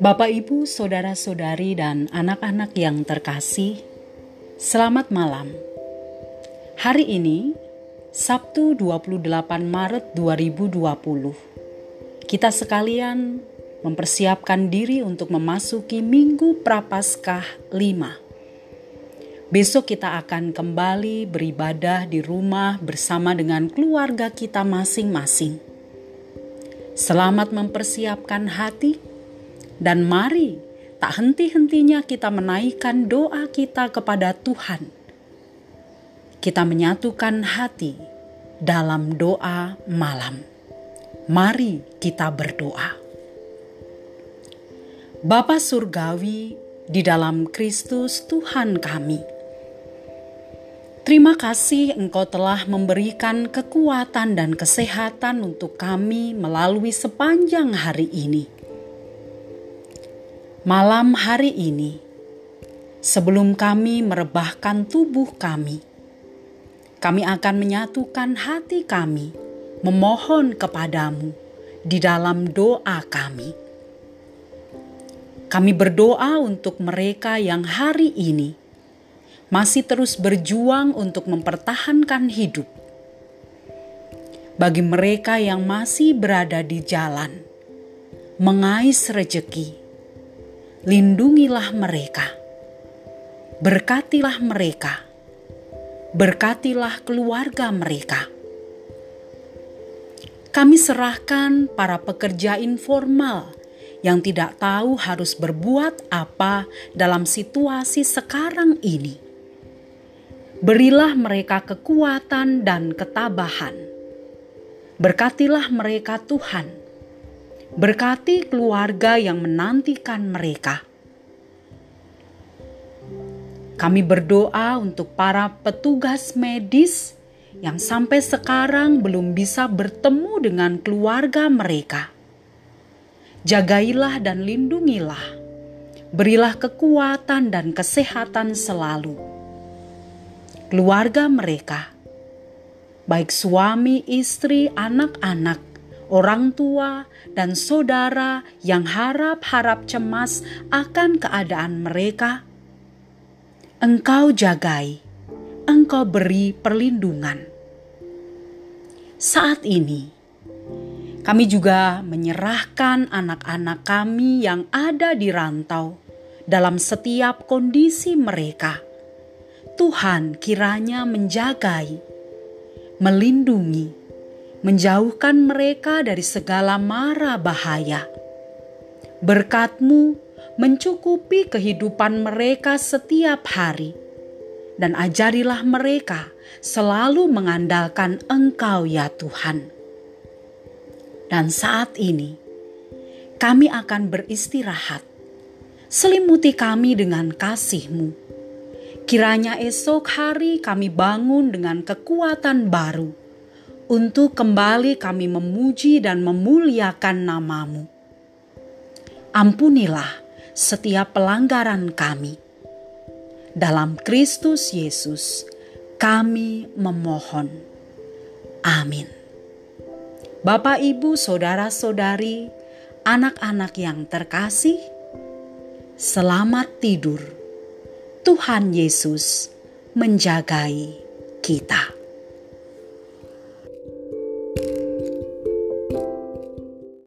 Bapak, Ibu, saudara-saudari, dan anak-anak yang terkasih, selamat malam. Hari ini, Sabtu 28 Maret 2020, kita sekalian mempersiapkan diri untuk memasuki Minggu Prapaskah 5. Besok kita akan kembali beribadah di rumah bersama dengan keluarga kita masing-masing. Selamat mempersiapkan hati dan mari tak henti-hentinya kita menaikkan doa kita kepada Tuhan. Kita menyatukan hati dalam doa malam. Mari kita berdoa. Bapa Surgawi di dalam Kristus Tuhan kami. Terima kasih Engkau telah memberikan kekuatan dan kesehatan untuk kami melalui sepanjang hari ini malam hari ini, sebelum kami merebahkan tubuh kami, kami akan menyatukan hati kami, memohon kepadamu di dalam doa kami. Kami berdoa untuk mereka yang hari ini masih terus berjuang untuk mempertahankan hidup. Bagi mereka yang masih berada di jalan, mengais rejeki lindungilah mereka, berkatilah mereka, berkatilah keluarga mereka. Kami serahkan para pekerja informal yang tidak tahu harus berbuat apa dalam situasi sekarang ini. Berilah mereka kekuatan dan ketabahan. Berkatilah mereka, Tuhan Berkati keluarga yang menantikan mereka. Kami berdoa untuk para petugas medis yang sampai sekarang belum bisa bertemu dengan keluarga mereka. Jagailah dan lindungilah. Berilah kekuatan dan kesehatan selalu. Keluarga mereka, baik suami, istri, anak-anak, orang tua, dan saudara yang harap-harap cemas akan keadaan mereka. Engkau jagai, engkau beri perlindungan. Saat ini, kami juga menyerahkan anak-anak kami yang ada di rantau dalam setiap kondisi mereka. Tuhan kiranya menjagai, melindungi, menjauhkan mereka dari segala mara bahaya. Berkatmu mencukupi kehidupan mereka setiap hari, dan ajarilah mereka selalu mengandalkan Engkau ya Tuhan. Dan saat ini, kami akan beristirahat. Selimuti kami dengan kasih-Mu. Kiranya esok hari kami bangun dengan kekuatan baru untuk kembali kami memuji dan memuliakan namamu. Ampunilah setiap pelanggaran kami. Dalam Kristus Yesus, kami memohon. Amin. Bapak, ibu, saudara-saudari, anak-anak yang terkasih, selamat tidur. Tuhan Yesus menjagai kita.